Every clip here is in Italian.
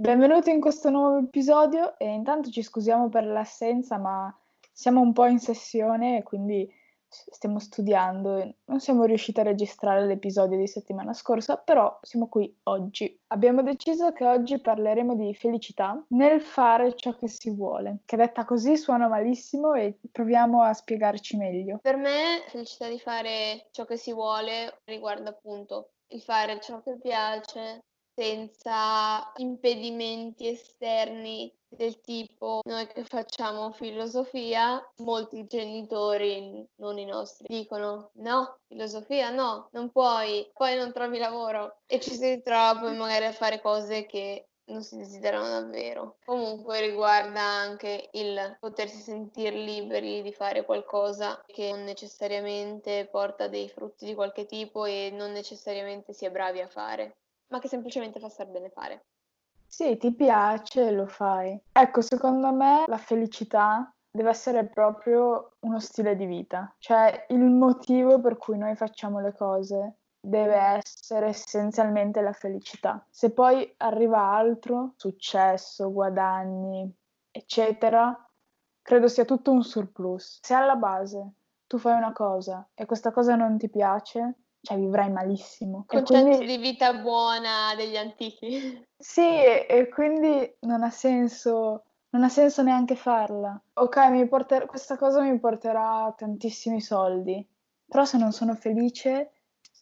Benvenuti in questo nuovo episodio e intanto ci scusiamo per l'assenza, ma siamo un po' in sessione e quindi stiamo studiando non siamo riusciti a registrare l'episodio di settimana scorsa, però siamo qui oggi. Abbiamo deciso che oggi parleremo di felicità nel fare ciò che si vuole, che detta così suona malissimo e proviamo a spiegarci meglio. Per me, felicità di fare ciò che si vuole riguarda appunto il fare ciò che piace, senza impedimenti esterni del tipo noi che facciamo filosofia, molti genitori, non i nostri, dicono no, filosofia no, non puoi, poi non trovi lavoro e ci si ritrova poi magari a fare cose che non si desiderano davvero. Comunque riguarda anche il potersi sentire liberi di fare qualcosa che non necessariamente porta dei frutti di qualche tipo e non necessariamente si è bravi a fare ma che semplicemente fa star bene fare. Sì, ti piace, lo fai. Ecco, secondo me la felicità deve essere proprio uno stile di vita, cioè il motivo per cui noi facciamo le cose deve essere essenzialmente la felicità. Se poi arriva altro, successo, guadagni, eccetera, credo sia tutto un surplus. Se alla base tu fai una cosa e questa cosa non ti piace, cioè vivrai malissimo. Concetto quindi... di vita buona degli antichi. Sì, e quindi non ha senso, non ha senso neanche farla. Ok, mi porter... questa cosa mi porterà tantissimi soldi, però se non sono felice,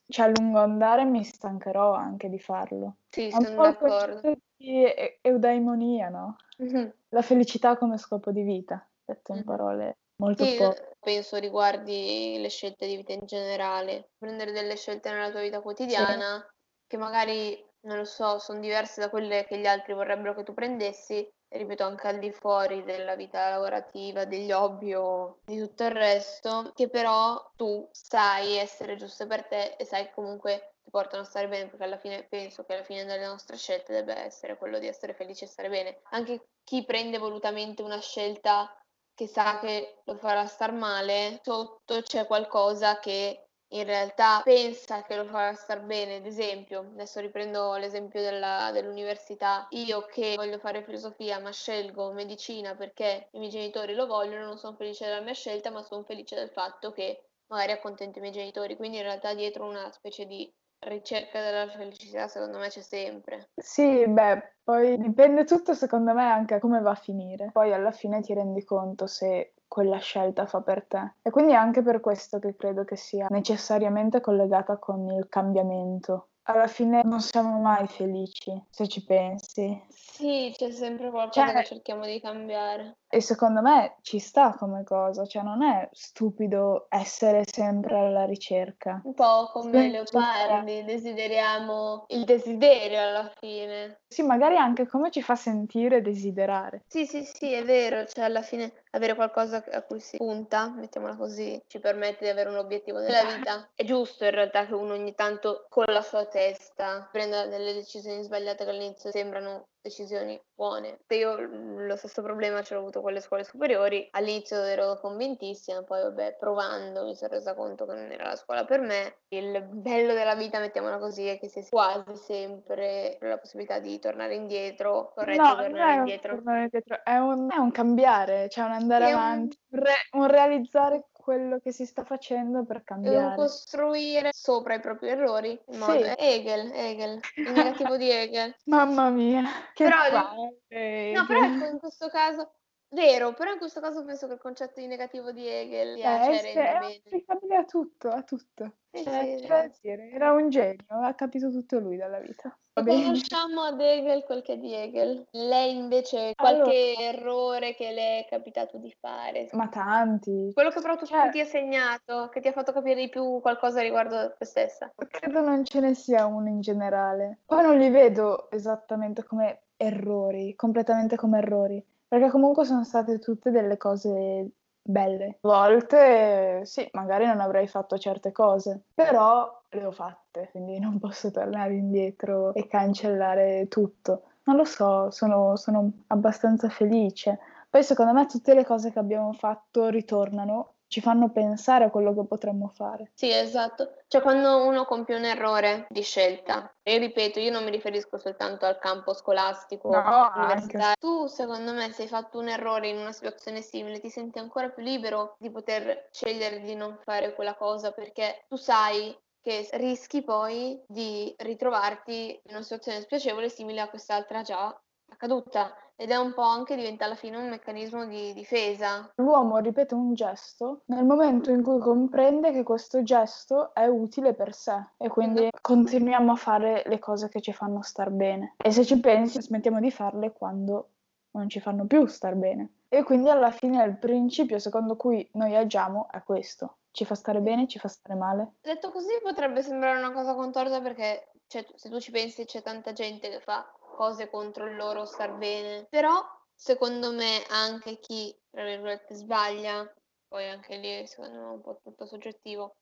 cioè a lungo andare mi stancherò anche di farlo. Sì, sono d'accordo. Di eudaimonia, no? Mm-hmm. La felicità come scopo di vita, detto in mm-hmm. parole molto sì, po'. penso riguardi le scelte di vita in generale. Prendere delle scelte nella tua vita quotidiana sì. che magari, non lo so, sono diverse da quelle che gli altri vorrebbero che tu prendessi, e ripeto anche al di fuori della vita lavorativa, degli hobby o di tutto il resto, che però tu sai essere giuste per te e sai comunque ti portano a stare bene, perché alla fine penso che alla fine delle nostre scelte debba essere quello di essere felice e stare bene. Anche chi prende volutamente una scelta che sa che lo farà star male, sotto c'è qualcosa che in realtà pensa che lo farà star bene. Ad esempio, adesso riprendo l'esempio della, dell'università, io che voglio fare filosofia ma scelgo medicina perché i miei genitori lo vogliono, non sono felice della mia scelta, ma sono felice del fatto che magari accontento i miei genitori. Quindi in realtà dietro una specie di ricerca della felicità secondo me c'è sempre. Sì, beh, poi dipende tutto secondo me anche come va a finire. Poi alla fine ti rendi conto se quella scelta fa per te. E quindi è anche per questo che credo che sia necessariamente collegata con il cambiamento. Alla fine non siamo mai felici, se ci pensi. Sì, c'è sempre qualcosa cioè, che cerchiamo di cambiare. E secondo me ci sta come cosa, cioè non è stupido essere sempre alla ricerca. Un po' come leopardi, desideriamo il desiderio alla fine. Sì, magari anche come ci fa sentire desiderare. Sì, sì, sì, è vero, cioè alla fine avere qualcosa a cui si punta, mettiamola così, ci permette di avere un obiettivo nella vita. È giusto in realtà che uno ogni tanto con la sua testa prenda delle decisioni sbagliate che all'inizio sembrano decisioni buone. Io lo stesso problema ce l'ho avuto con le scuole superiori, all'inizio ero convintissima, poi vabbè, provando mi sono resa conto che non era la scuola per me. Il bello della vita, mettiamola così, è che si quasi sempre la possibilità di tornare indietro, corretto no, tornare indietro. Tornare indietro. È, un, è un cambiare, cioè un andare è avanti, un... Re, un realizzare quello che si sta facendo per cambiare. costruire sopra i propri errori. In modo... Sì. Hegel, Hegel, il negativo di Hegel. Mamma mia, che però, no, però ecco, in questo caso Vero, però in questo caso penso che il concetto di negativo di Hegel eh, cioè, è applicabile a tutto, a tutto. Eh, cioè, sì, cioè, sì. era un genio, ha capito tutto lui dalla vita. Conosciamo ad Hegel quel che è di Hegel. Lei invece qualche allora, errore che le è capitato di fare? Ma tanti. Quello che però tu cioè, ti ha segnato, che ti ha fatto capire di più qualcosa riguardo te stessa. Credo non ce ne sia uno in generale. Poi non li vedo esattamente come errori, completamente come errori perché comunque sono state tutte delle cose belle. A volte sì, magari non avrei fatto certe cose, però le ho fatte, quindi non posso tornare indietro e cancellare tutto. Non lo so, sono, sono abbastanza felice. Poi secondo me tutte le cose che abbiamo fatto ritornano ci fanno pensare a quello che potremmo fare. Sì, esatto. Cioè quando uno compie un errore di scelta, e ripeto, io non mi riferisco soltanto al campo scolastico, No, universitario. Tu, secondo me, se hai fatto un errore in una situazione simile, ti senti ancora più libero di poter scegliere di non fare quella cosa perché tu sai che rischi poi di ritrovarti in una situazione spiacevole simile a quest'altra già accaduta ed è un po' anche diventa alla fine un meccanismo di difesa. L'uomo ripete un gesto nel momento in cui comprende che questo gesto è utile per sé e quindi continuiamo a fare le cose che ci fanno star bene. E se ci pensi, smettiamo di farle quando non ci fanno più star bene. E quindi alla fine il principio secondo cui noi agiamo è questo. Ci fa stare bene, ci fa stare male. Detto così potrebbe sembrare una cosa contorta perché cioè, se tu ci pensi c'è tanta gente che fa cose contro il loro star bene, però secondo me anche chi, tra virgolette, sbaglia, poi anche lì secondo me è un po' tutto soggettivo,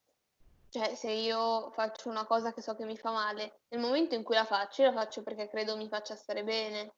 cioè se io faccio una cosa che so che mi fa male, nel momento in cui la faccio, io la faccio perché credo mi faccia stare bene.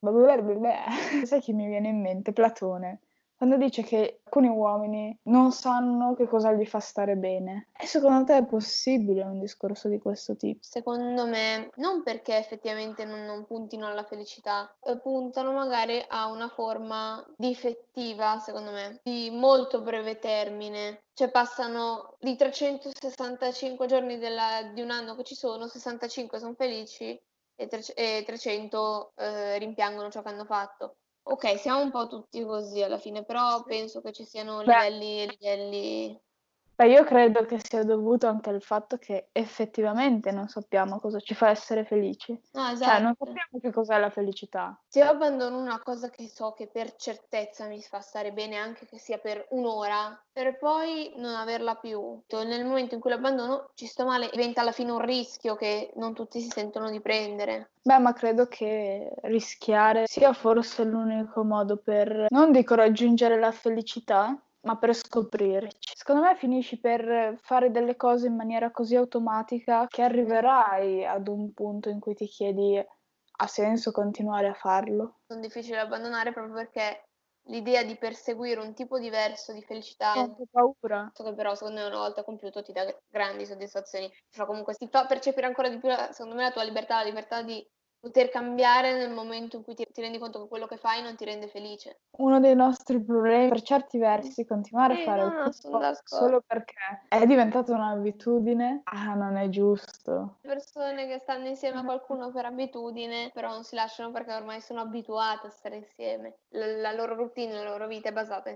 Sai chi mi viene in mente? Platone. Quando dice che alcuni uomini non sanno che cosa gli fa stare bene. E secondo te è possibile un discorso di questo tipo? Secondo me, non perché effettivamente non, non puntino alla felicità, eh, puntano magari a una forma difettiva, secondo me, di molto breve termine. Cioè passano di 365 giorni della, di un anno che ci sono, 65 sono felici e, tre, e 300 eh, rimpiangono ciò che hanno fatto. Ok, siamo un po' tutti così alla fine, però penso che ci siano livelli e livelli. Beh, io credo che sia dovuto anche al fatto che effettivamente non sappiamo cosa ci fa essere felici. No, Cioè, non esatto. sappiamo che cos'è la felicità. Se io abbandono una cosa che so che per certezza mi fa stare bene, anche che sia per un'ora, per poi non averla più. Nel momento in cui l'abbandono ci sto male, diventa alla fine un rischio che non tutti si sentono di prendere. Beh, ma credo che rischiare sia forse l'unico modo per, non dico raggiungere la felicità, ma per scoprirci. Secondo me finisci per fare delle cose in maniera così automatica che arriverai ad un punto in cui ti chiedi ha senso continuare a farlo? Sono difficili da abbandonare proprio perché l'idea di perseguire un tipo diverso di felicità Ho paura. che però secondo me una volta compiuto ti dà grandi soddisfazioni, cioè comunque ti fa percepire ancora di più secondo me la tua libertà, la libertà di poter cambiare nel momento in cui ti, ti, rendi conto che quello che fai non ti rende felice. Uno dei nostri problemi, per certi versi, continuare sì, a fare no, no, solo perché è diventata un'abitudine, ah, non è giusto. Persone che stanno insieme a qualcuno per abitudine, però non si lasciano perché ormai sono abituate a stare insieme. La, la loro routine, la loro vita è basata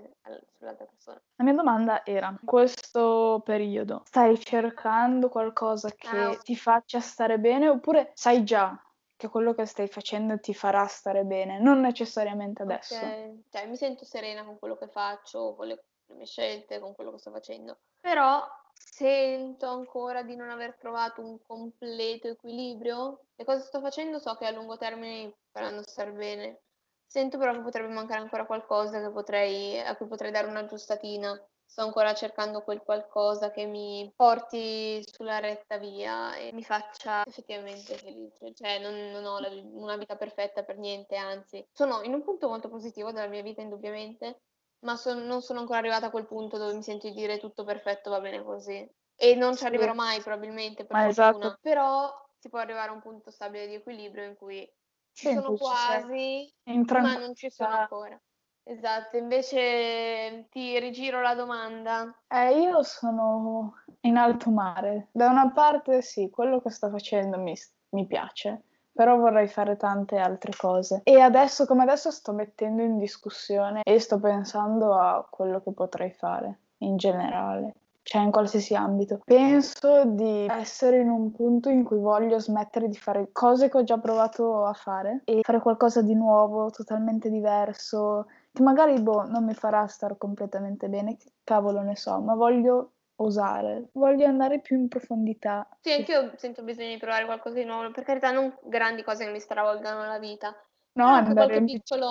sull'altra persona. La mia domanda era, in questo periodo stai cercando qualcosa che ah, ti faccia stare bene oppure sai già che quello che stai facendo ti farà stare bene, non necessariamente adesso. Okay. Cioè, mi sento serena con quello che faccio, con le, le mie scelte, con quello che sto facendo. Però sento ancora di non aver trovato un completo equilibrio. Le cose che sto facendo so che a lungo termine mi faranno stare bene. Sento però che potrebbe mancare ancora qualcosa potrei, a cui potrei dare un'aggiustatina sto ancora cercando quel qualcosa che mi porti sulla retta via e mi faccia effettivamente felice. Cioè, non, non ho la, una vita perfetta per niente, anzi, sono in un punto molto positivo della mia vita, indubbiamente, ma son, non sono ancora arrivata a quel punto dove mi sento di dire tutto perfetto, va bene così. E non ci arriverò mai, probabilmente, per ma fortuna. Esatto. Però si può arrivare a un punto stabile di equilibrio in cui ci sì, sono quasi, ma non ci sono ancora. Esatto, invece ti rigiro la domanda. Eh, io sono in alto mare. Da una parte sì, quello che sto facendo mi, mi piace, però vorrei fare tante altre cose. E adesso come adesso sto mettendo in discussione e sto pensando a quello che potrei fare in generale cioè in qualsiasi ambito. Penso di essere in un punto in cui voglio smettere di fare cose che ho già provato a fare e fare qualcosa di nuovo, totalmente diverso, che magari boh, non mi farà stare completamente bene, che cavolo ne so, ma voglio osare, voglio andare più in profondità. Sì, anch'io sento bisogno di provare qualcosa di nuovo, per carità non grandi cose che mi stravolgano la vita. No, andare in piccolo...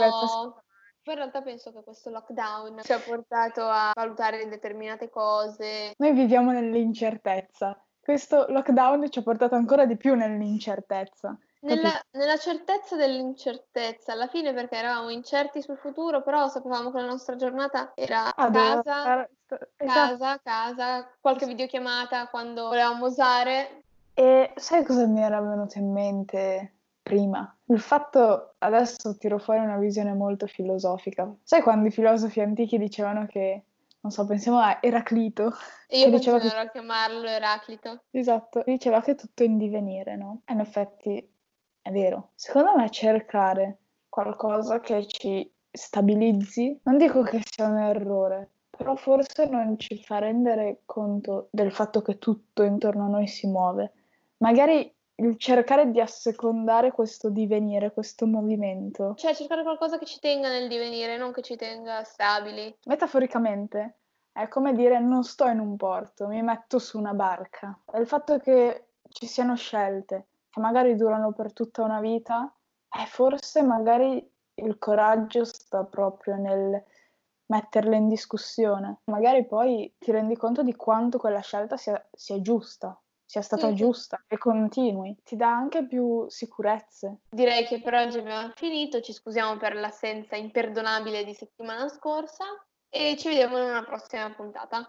Poi in realtà penso che questo lockdown ci ha portato a valutare determinate cose. Noi viviamo nell'incertezza. Questo lockdown ci ha portato ancora di più nell'incertezza Nella, nella, certezza dell'incertezza, alla fine perché eravamo incerti sul futuro, però sapevamo che la nostra giornata era ah, casa, esatto. casa, casa, qualche videochiamata quando volevamo usare. E sai cosa mi era venuto in mente prima? Il fatto, adesso tiro fuori una visione molto filosofica. Sai quando i filosofi antichi dicevano che non so, pensiamo a Eraclito. E io continuerò che... a chiamarlo Eraclito. Esatto, diceva che tutto è in divenire, no? E in effetti è vero. Secondo me cercare qualcosa che ci stabilizzi, non dico che sia un errore, però forse non ci fa rendere conto del fatto che tutto intorno a noi si muove. Magari il cercare di assecondare questo divenire, questo movimento. Cioè cercare qualcosa che ci tenga nel divenire, non che ci tenga stabili. Metaforicamente è come dire non sto in un porto, mi metto su una barca. Il fatto che ci siano scelte che magari durano per tutta una vita, eh, forse magari il coraggio sta proprio nel metterle in discussione. Magari poi ti rendi conto di quanto quella scelta sia, sia giusta sia stata sì. giusta e continui, ti dà anche più sicurezze. Direi che per oggi abbiamo finito, ci scusiamo per l'assenza imperdonabile di settimana scorsa e ci vediamo in una prossima puntata.